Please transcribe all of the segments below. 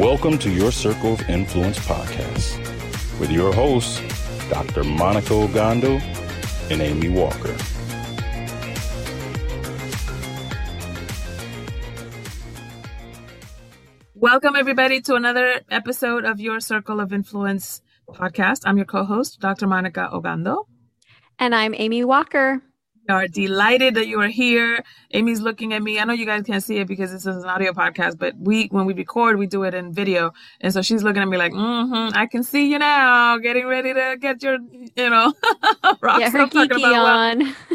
Welcome to your Circle of Influence podcast with your hosts, Dr. Monica Ogando and Amy Walker. Welcome, everybody, to another episode of your Circle of Influence podcast. I'm your co host, Dr. Monica Ogando. And I'm Amy Walker. Are delighted that you are here. Amy's looking at me. I know you guys can't see it because this is an audio podcast, but we, when we record, we do it in video. And so she's looking at me like, mm-hmm, I can see you now, getting ready to get your, you know, rock yeah, her geeky on.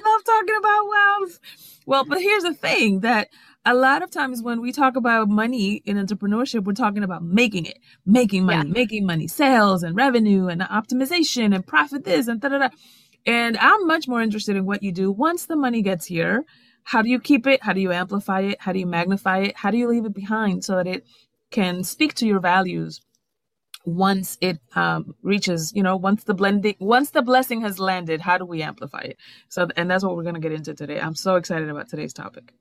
love talking about wealth. Well, but here's the thing that a lot of times when we talk about money in entrepreneurship, we're talking about making it, making money, yeah. making money, sales and revenue and optimization and profit this and da da da. And I'm much more interested in what you do once the money gets here. How do you keep it? How do you amplify it? How do you magnify it? How do you leave it behind so that it can speak to your values once it um, reaches, you know, once the blending, once the blessing has landed, how do we amplify it? So, and that's what we're going to get into today. I'm so excited about today's topic.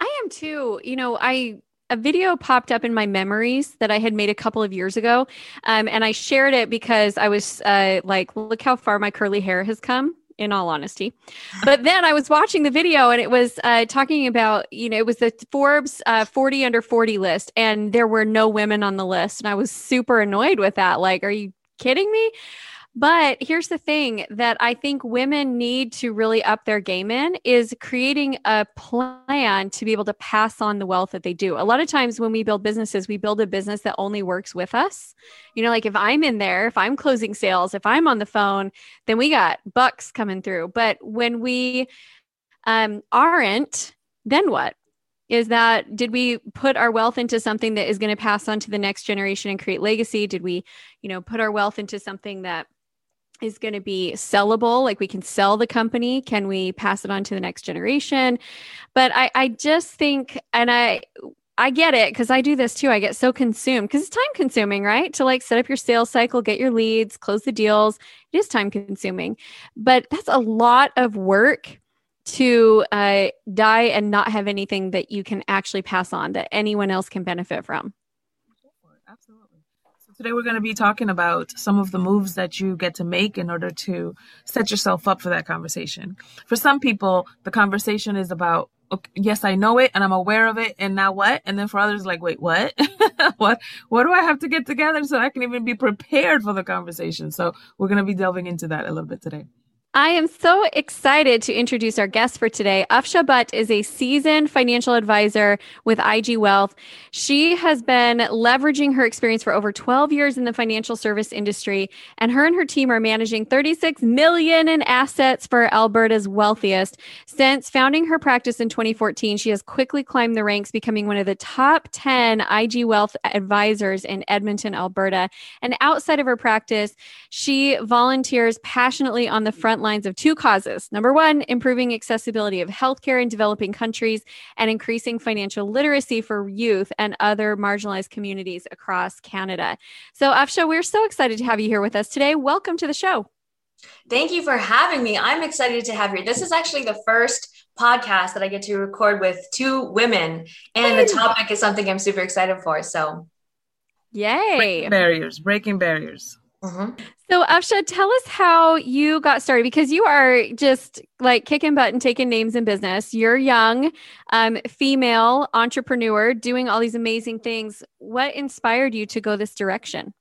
I am too. You know, I a video popped up in my memories that I had made a couple of years ago, um, and I shared it because I was uh, like, "Look how far my curly hair has come." In all honesty, but then I was watching the video and it was uh, talking about, you know, it was the Forbes uh, 40 under 40 list, and there were no women on the list, and I was super annoyed with that. Like, are you kidding me? But here's the thing that I think women need to really up their game in is creating a plan to be able to pass on the wealth that they do. A lot of times when we build businesses, we build a business that only works with us. You know, like if I'm in there, if I'm closing sales, if I'm on the phone, then we got bucks coming through. But when we um, aren't, then what? is that did we put our wealth into something that is going to pass on to the next generation and create legacy did we you know put our wealth into something that is going to be sellable like we can sell the company can we pass it on to the next generation but i i just think and i I get it because I do this too. I get so consumed because it's time consuming, right? To like set up your sales cycle, get your leads, close the deals. It is time consuming, but that's a lot of work to uh, die and not have anything that you can actually pass on that anyone else can benefit from. Today, we're going to be talking about some of the moves that you get to make in order to set yourself up for that conversation. For some people, the conversation is about, okay, yes, I know it and I'm aware of it, and now what? And then for others, like, wait, what? what? What do I have to get together so I can even be prepared for the conversation? So, we're going to be delving into that a little bit today. I am so excited to introduce our guest for today. Afsha Butt is a seasoned financial advisor with IG Wealth. She has been leveraging her experience for over 12 years in the financial service industry, and her and her team are managing 36 million in assets for Alberta's wealthiest. Since founding her practice in 2014, she has quickly climbed the ranks, becoming one of the top 10 IG Wealth advisors in Edmonton, Alberta. And outside of her practice, she volunteers passionately on the front front lines of two causes. Number one, improving accessibility of healthcare in developing countries and increasing financial literacy for youth and other marginalized communities across Canada. So, Afsha, we're so excited to have you here with us today. Welcome to the show. Thank you for having me. I'm excited to have you. This is actually the first podcast that I get to record with two women, and the topic is something I'm super excited for. So, yay! Breaking barriers, breaking barriers. Mm-hmm. So, Afsha, tell us how you got started because you are just like kicking butt and taking names in business. You're young, um, female entrepreneur doing all these amazing things. What inspired you to go this direction?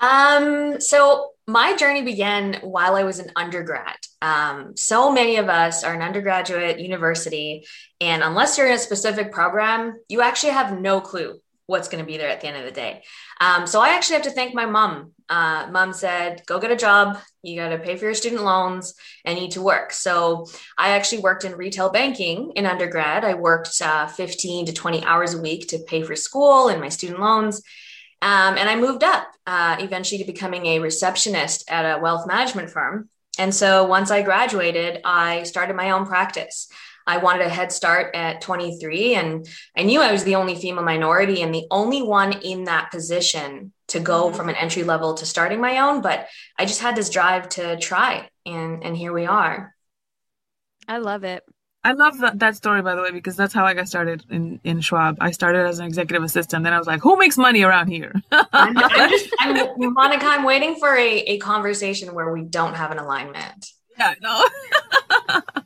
Um, so my journey began while I was an undergrad. Um, so many of us are an undergraduate university, and unless you're in a specific program, you actually have no clue what's going to be there at the end of the day. Um, so I actually have to thank my mom. Uh, mom said, go get a job. You got to pay for your student loans and need to work. So I actually worked in retail banking in undergrad. I worked uh, 15 to 20 hours a week to pay for school and my student loans. Um, and I moved up uh, eventually to becoming a receptionist at a wealth management firm. And so once I graduated, I started my own practice. I wanted a head start at 23, and I knew I was the only female minority and the only one in that position to go mm-hmm. from an entry level to starting my own. But I just had this drive to try, and and here we are. I love it. I love that, that story, by the way, because that's how I got started in, in Schwab. I started as an executive assistant. Then I was like, who makes money around here? I'm, I'm just, I'm, Monica, I'm waiting for a, a conversation where we don't have an alignment. Yeah, no.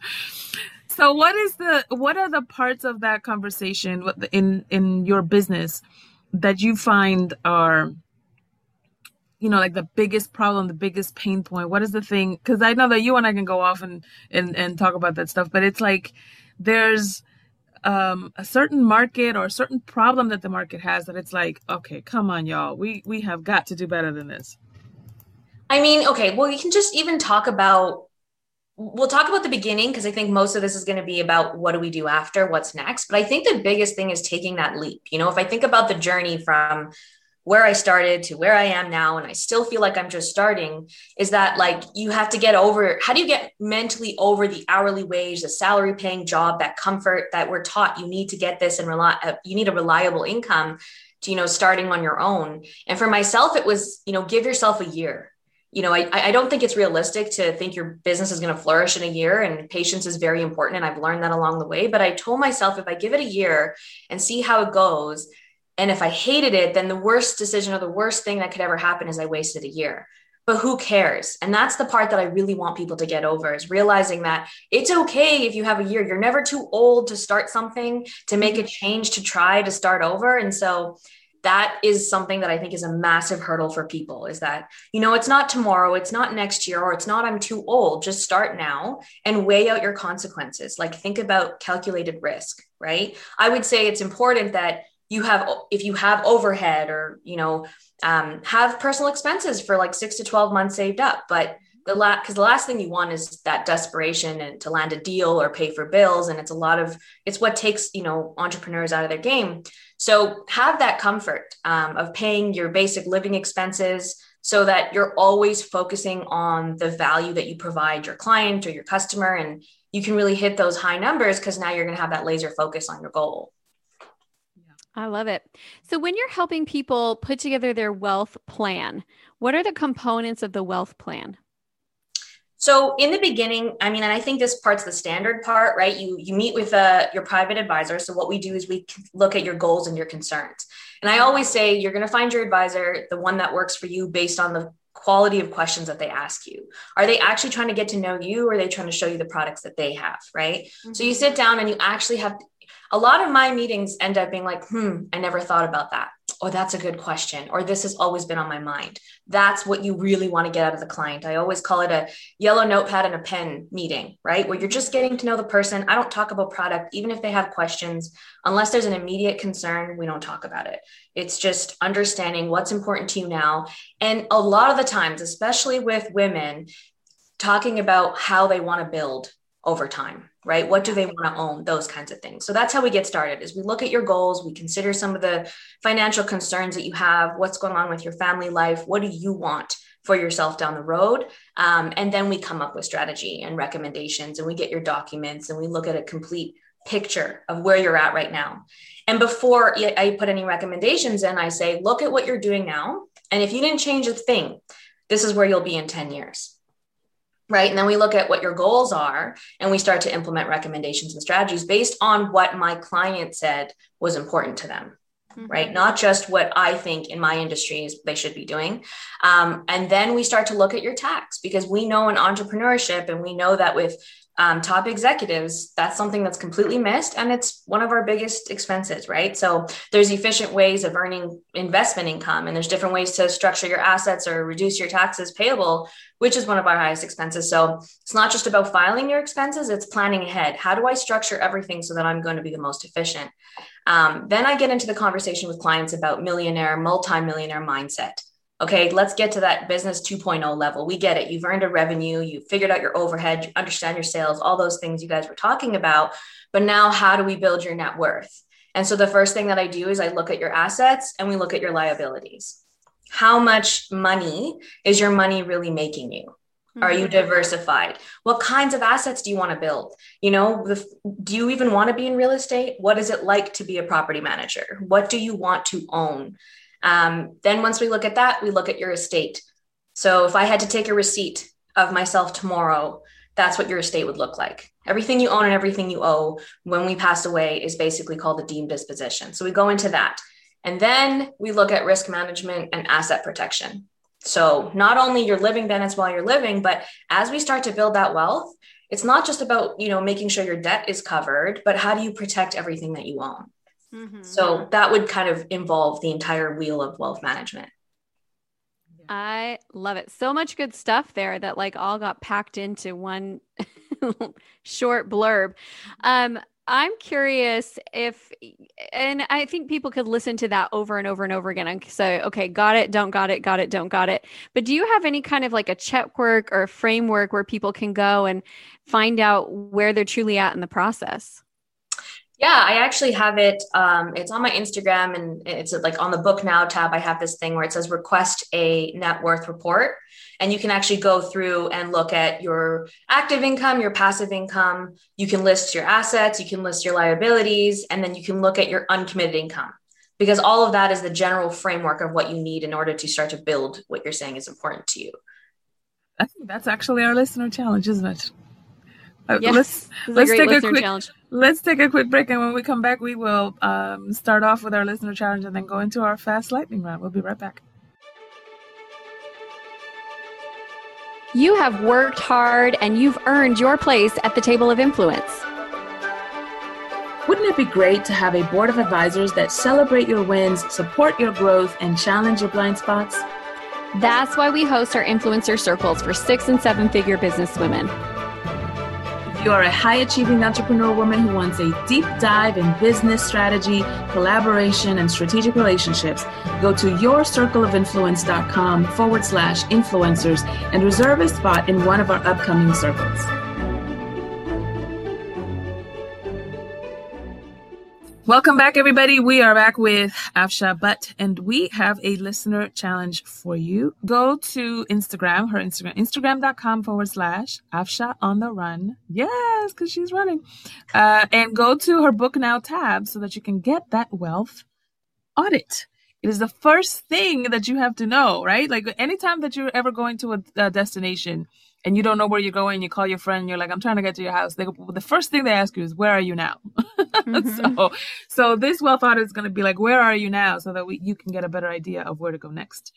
so what is the what are the parts of that conversation in in your business that you find are you know like the biggest problem the biggest pain point? What is the thing because i know that you and i can go off and and and talk about that stuff but it's like there's um, a certain market or a certain problem that the market has that it's like okay come on y'all. We we have got to do better than this. I mean okay well you can just even talk about we'll talk about the beginning because I think most of this is going to be about what do we do after, what's next. But I think the biggest thing is taking that leap. You know, if I think about the journey from where I started to where I am now, and I still feel like I'm just starting, is that like you have to get over how do you get mentally over the hourly wage, the salary paying job, that comfort that we're taught you need to get this and rely, uh, you need a reliable income to, you know, starting on your own. And for myself, it was, you know, give yourself a year you know, I, I don't think it's realistic to think your business is going to flourish in a year and patience is very important. And I've learned that along the way. But I told myself if I give it a year and see how it goes, and if I hated it, then the worst decision or the worst thing that could ever happen is I wasted a year. But who cares? And that's the part that I really want people to get over is realizing that it's okay if you have a year. You're never too old to start something, to make a mm-hmm. change, to try to start over. And so that is something that I think is a massive hurdle for people is that, you know, it's not tomorrow, it's not next year, or it's not I'm too old. Just start now and weigh out your consequences. Like think about calculated risk, right? I would say it's important that you have, if you have overhead or, you know, um, have personal expenses for like six to 12 months saved up. But the last because the last thing you want is that desperation and to land a deal or pay for bills and it's a lot of it's what takes you know entrepreneurs out of their game so have that comfort um, of paying your basic living expenses so that you're always focusing on the value that you provide your client or your customer and you can really hit those high numbers because now you're going to have that laser focus on your goal I love it. So, when you're helping people put together their wealth plan, what are the components of the wealth plan? So in the beginning, I mean, and I think this part's the standard part, right? You you meet with uh, your private advisor. So what we do is we look at your goals and your concerns. And I always say you're going to find your advisor, the one that works for you, based on the quality of questions that they ask you. Are they actually trying to get to know you, or are they trying to show you the products that they have, right? Mm-hmm. So you sit down and you actually have. A lot of my meetings end up being like, hmm, I never thought about that oh, that's a good question, or this has always been on my mind. That's what you really want to get out of the client. I always call it a yellow notepad and a pen meeting, right? Where you're just getting to know the person. I don't talk about product, even if they have questions, unless there's an immediate concern, we don't talk about it. It's just understanding what's important to you now. And a lot of the times, especially with women, talking about how they want to build over time right? What do they want to own? Those kinds of things. So that's how we get started is we look at your goals we consider some of the financial concerns that you have what's going on with your family life what do you want for yourself down the road? Um, and then we come up with strategy and recommendations and we get your documents and we look at a complete picture of where you're at right now. And before i put any recommendations in i say look at what you're doing now and if you didn't change a thing this is where you'll be in 10 years right? And then we look at what your goals are and we start to implement recommendations and strategies based on what my client said was important to them. Mm-hmm. Right. Not just what I think in my industry is they should be doing. Um, and then we start to look at your tax because we know in entrepreneurship and we know that with um, top executives, that's something that's completely missed. And it's one of our biggest expenses, right? So there's efficient ways of earning investment income, and there's different ways to structure your assets or reduce your taxes payable, which is one of our highest expenses. So it's not just about filing your expenses, it's planning ahead. How do I structure everything so that I'm going to be the most efficient? Um, then I get into the conversation with clients about millionaire, multi-millionaire mindset. Okay, let's get to that business 2.0 level. We get it. You've earned a revenue, you figured out your overhead, you understand your sales, all those things you guys were talking about. But now, how do we build your net worth? And so the first thing that I do is I look at your assets and we look at your liabilities. How much money is your money really making you? Are you mm-hmm. diversified? What kinds of assets do you want to build? You know, do you even want to be in real estate? What is it like to be a property manager? What do you want to own? Um, then once we look at that, we look at your estate. So if I had to take a receipt of myself tomorrow, that's what your estate would look like. Everything you own and everything you owe when we pass away is basically called a deemed disposition. So we go into that. And then we look at risk management and asset protection. So not only your living benefits while you're living, but as we start to build that wealth, it's not just about, you know, making sure your debt is covered, but how do you protect everything that you own? Mm-hmm. So that would kind of involve the entire wheel of wealth management. I love it. So much good stuff there that like all got packed into one short blurb. Um, I'm curious if, and I think people could listen to that over and over and over again and say, okay, got it, don't got it, got it, don't got it. But do you have any kind of like a check work or a framework where people can go and find out where they're truly at in the process? Yeah, I actually have it. Um, it's on my Instagram and it's like on the book now tab. I have this thing where it says request a net worth report. And you can actually go through and look at your active income, your passive income. You can list your assets, you can list your liabilities, and then you can look at your uncommitted income because all of that is the general framework of what you need in order to start to build what you're saying is important to you. I think that's actually our listener challenge, isn't it? Uh, yes, let's let's take a quick challenge. let's take a quick break, and when we come back, we will um, start off with our listener challenge, and then go into our fast lightning round. We'll be right back. You have worked hard, and you've earned your place at the table of influence. Wouldn't it be great to have a board of advisors that celebrate your wins, support your growth, and challenge your blind spots? That's why we host our influencer circles for six and seven figure business women you are a high achieving entrepreneur woman who wants a deep dive in business strategy, collaboration, and strategic relationships, go to yourcircleofinfluence.com forward slash influencers and reserve a spot in one of our upcoming circles. Welcome back, everybody. We are back with Afsha Butt, and we have a listener challenge for you. Go to Instagram, her Instagram, instagram.com forward slash Afsha on the run. Yes, because she's running. Uh, and go to her book now tab so that you can get that wealth audit. It is the first thing that you have to know, right? Like anytime that you're ever going to a, a destination, and you don't know where you're going, you call your friend, you're like, I'm trying to get to your house. They, the first thing they ask you is, where are you now? Mm-hmm. so, so this wealth audit is going to be like, where are you now? So that we, you can get a better idea of where to go next.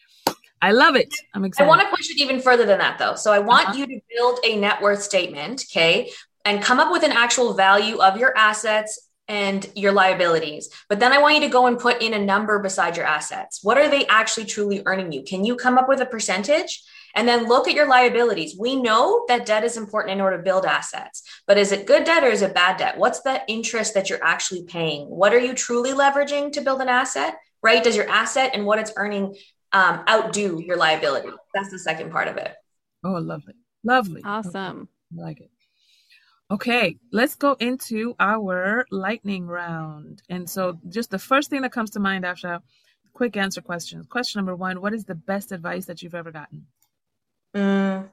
I love it. I'm excited. I want to push it even further than that though. So I want uh-huh. you to build a net worth statement. Okay. And come up with an actual value of your assets and your liabilities. But then I want you to go and put in a number beside your assets. What are they actually truly earning you? Can you come up with a percentage? And then look at your liabilities. We know that debt is important in order to build assets, but is it good debt or is it bad debt? What's the interest that you're actually paying? What are you truly leveraging to build an asset, right? Does your asset and what it's earning um, outdo your liability? That's the second part of it. Oh, lovely. Lovely. Awesome. Okay. I like it. Okay, let's go into our lightning round. And so, just the first thing that comes to mind, Afsha, quick answer questions. Question number one What is the best advice that you've ever gotten? Mm.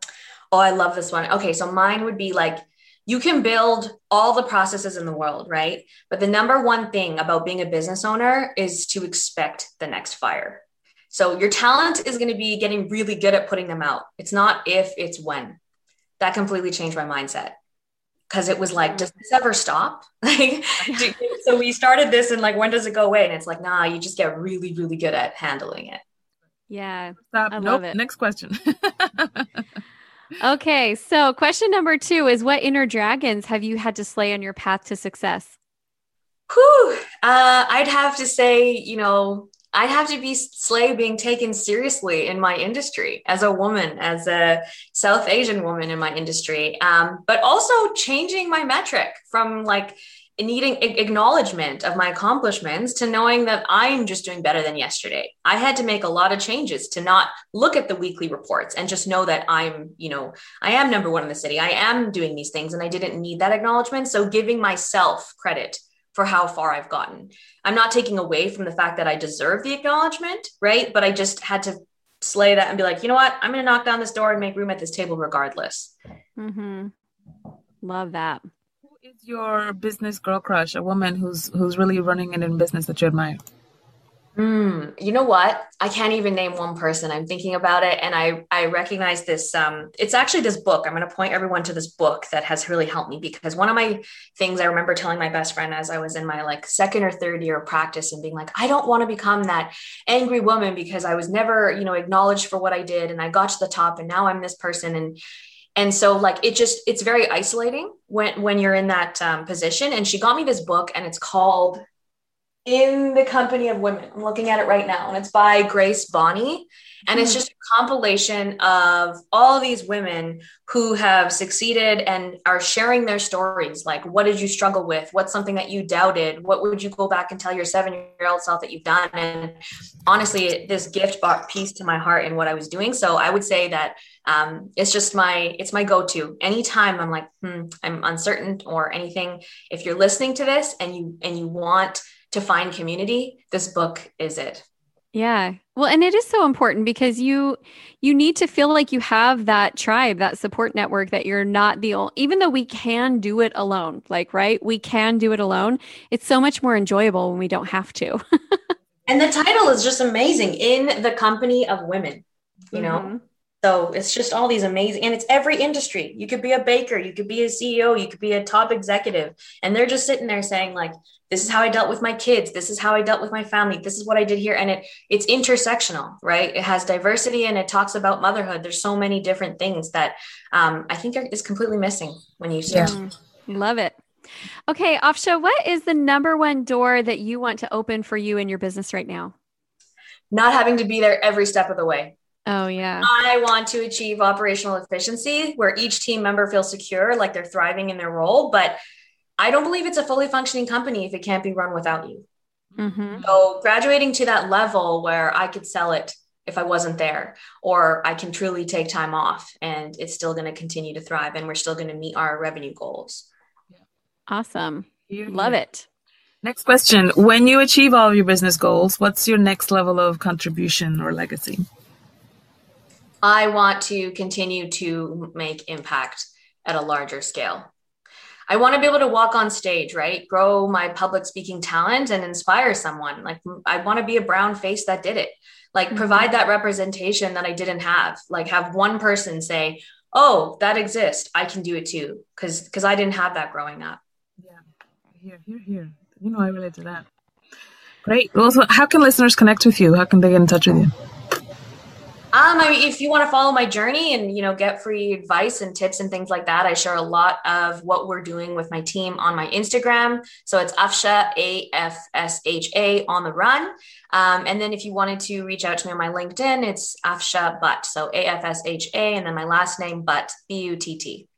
Oh, I love this one. Okay, so mine would be like you can build all the processes in the world, right? But the number one thing about being a business owner is to expect the next fire. So your talent is going to be getting really good at putting them out. It's not if, it's when. That completely changed my mindset because it was like, does this ever stop? Like, so we started this and like, when does it go away? And it's like, nah, you just get really, really good at handling it. Yeah. Stop. I nope. love it. Next question. okay. So, question number two is What inner dragons have you had to slay on your path to success? Whew. Uh, I'd have to say, you know, I'd have to be slay being taken seriously in my industry as a woman, as a South Asian woman in my industry, um, but also changing my metric from like needing acknowledgement of my accomplishments to knowing that I'm just doing better than yesterday. I had to make a lot of changes to not look at the weekly reports and just know that I'm, you know, I am number one in the city. I am doing these things and I didn't need that acknowledgement. So giving myself credit for how far I've gotten. I'm not taking away from the fact that I deserve the acknowledgement, right? But I just had to slay that and be like, you know what? I'm going to knock down this door and make room at this table regardless. Mm-hmm. Love that your business girl crush? A woman who's who's really running it in business that you admire? Mm, you know what? I can't even name one person. I'm thinking about it, and I I recognize this. Um, it's actually this book. I'm going to point everyone to this book that has really helped me because one of my things I remember telling my best friend as I was in my like second or third year of practice and being like, I don't want to become that angry woman because I was never you know acknowledged for what I did, and I got to the top, and now I'm this person, and and so like it just it's very isolating when when you're in that um, position. And she got me this book and it's called in the company of women. I'm looking at it right now and it's by grace bonney. And it's hmm. just a compilation of all these women who have succeeded and are sharing their stories. Like what did you struggle with? What's something that you doubted? What would you go back and tell your seven year old self that you've done? And honestly this gift brought peace to my heart in what i was doing. So i would say that um, it's just my it's my go-to. Anytime i'm like hmm, i'm uncertain or anything if you're listening to this and you and you want to find community this book is it. Yeah. Well and it is so important because you you need to feel like you have that tribe that support network that you're not the only even though we can do it alone like right? We can do it alone. It's so much more enjoyable when we don't have to. And the title is just amazing in the company of women you know? Mm-hmm. So it's just all these amazing, and it's every industry. You could be a baker, you could be a CEO, you could be a top executive, and they're just sitting there saying like, "This is how I dealt with my kids. This is how I dealt with my family. This is what I did here." And it it's intersectional, right? It has diversity and it talks about motherhood. There's so many different things that um, I think is completely missing when you start. Yeah. Love it. Okay, Afsha, what is the number one door that you want to open for you in your business right now? Not having to be there every step of the way. Oh, yeah. I want to achieve operational efficiency where each team member feels secure, like they're thriving in their role. But I don't believe it's a fully functioning company if it can't be run without you. Mm-hmm. So, graduating to that level where I could sell it if I wasn't there, or I can truly take time off and it's still going to continue to thrive and we're still going to meet our revenue goals. Awesome. You Love it. Next question. When you achieve all of your business goals, what's your next level of contribution or legacy? I want to continue to make impact at a larger scale. I want to be able to walk on stage, right? Grow my public speaking talent and inspire someone. Like I want to be a brown face that did it. Like mm-hmm. provide that representation that I didn't have. Like have one person say, "Oh, that exists. I can do it too." Cuz cuz I didn't have that growing up. Yeah. Here, here, here. You know I relate to that. Great. Well, so how can listeners connect with you? How can they get in touch with you? Um, I mean, if you want to follow my journey and you know get free advice and tips and things like that, I share a lot of what we're doing with my team on my Instagram. So it's Afsha A F S H A on the run. Um, and then if you wanted to reach out to me on my LinkedIn, it's Afsha Butt. So A F S H A and then my last name Butt B U T T.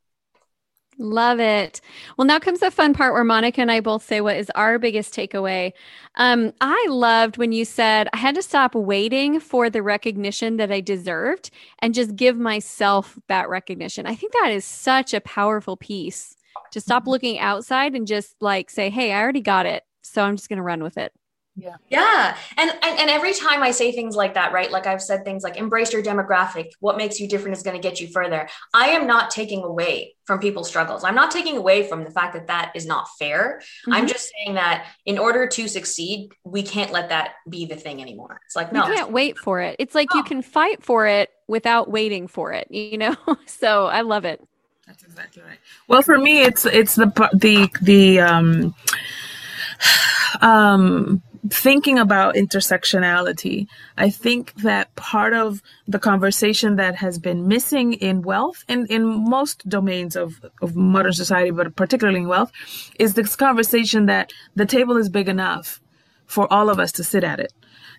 Love it. Well, now comes the fun part where Monica and I both say what is our biggest takeaway. Um, I loved when you said I had to stop waiting for the recognition that I deserved and just give myself that recognition. I think that is such a powerful piece to stop mm-hmm. looking outside and just like say, hey, I already got it. So I'm just going to run with it. Yeah. Yeah. And, and and every time I say things like that, right? Like I've said things like embrace your demographic. What makes you different is going to get you further. I am not taking away from people's struggles. I'm not taking away from the fact that that is not fair. Mm-hmm. I'm just saying that in order to succeed, we can't let that be the thing anymore. It's like no. You can't wait for it. It's like oh. you can fight for it without waiting for it, you know? so I love it. That's exactly right. Well, for me it's it's the the the um um thinking about intersectionality, I think that part of the conversation that has been missing in wealth and in most domains of, of modern society, but particularly in wealth, is this conversation that the table is big enough for all of us to sit at it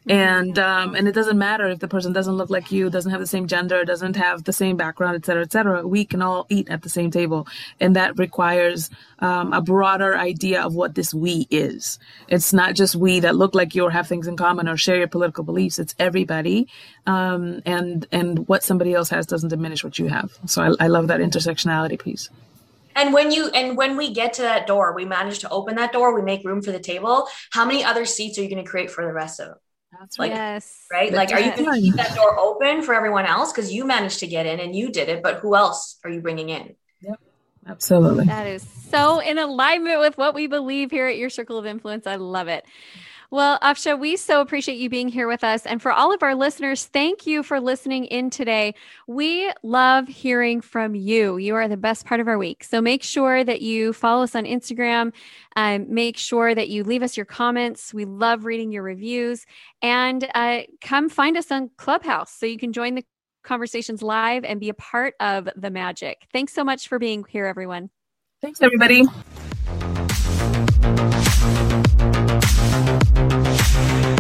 and um, and it doesn't matter if the person doesn't look like you doesn't have the same gender doesn't have the same background et cetera et cetera we can all eat at the same table. And that requires um, a broader idea of what this we is. It's not just we that look like you or have things in common or share your political beliefs. It's everybody. Um, and and what somebody else has doesn't diminish what you have. So I, I love that intersectionality piece. And when you and when we get to that door we manage to open that door we make room for the table how many other seats are you going to create for the rest of that's like, yes. Right? Like, are you going to keep that door open for everyone else? Because you managed to get in and you did it, but who else are you bringing in? Yep. Absolutely. That is so in alignment with what we believe here at your circle of influence. I love it. Well, Afsha, we so appreciate you being here with us. And for all of our listeners, thank you for listening in today. We love hearing from you. You are the best part of our week. So make sure that you follow us on Instagram. Um, make sure that you leave us your comments. We love reading your reviews. And uh, come find us on Clubhouse so you can join the conversations live and be a part of the magic. Thanks so much for being here, everyone. Thanks, everybody. thank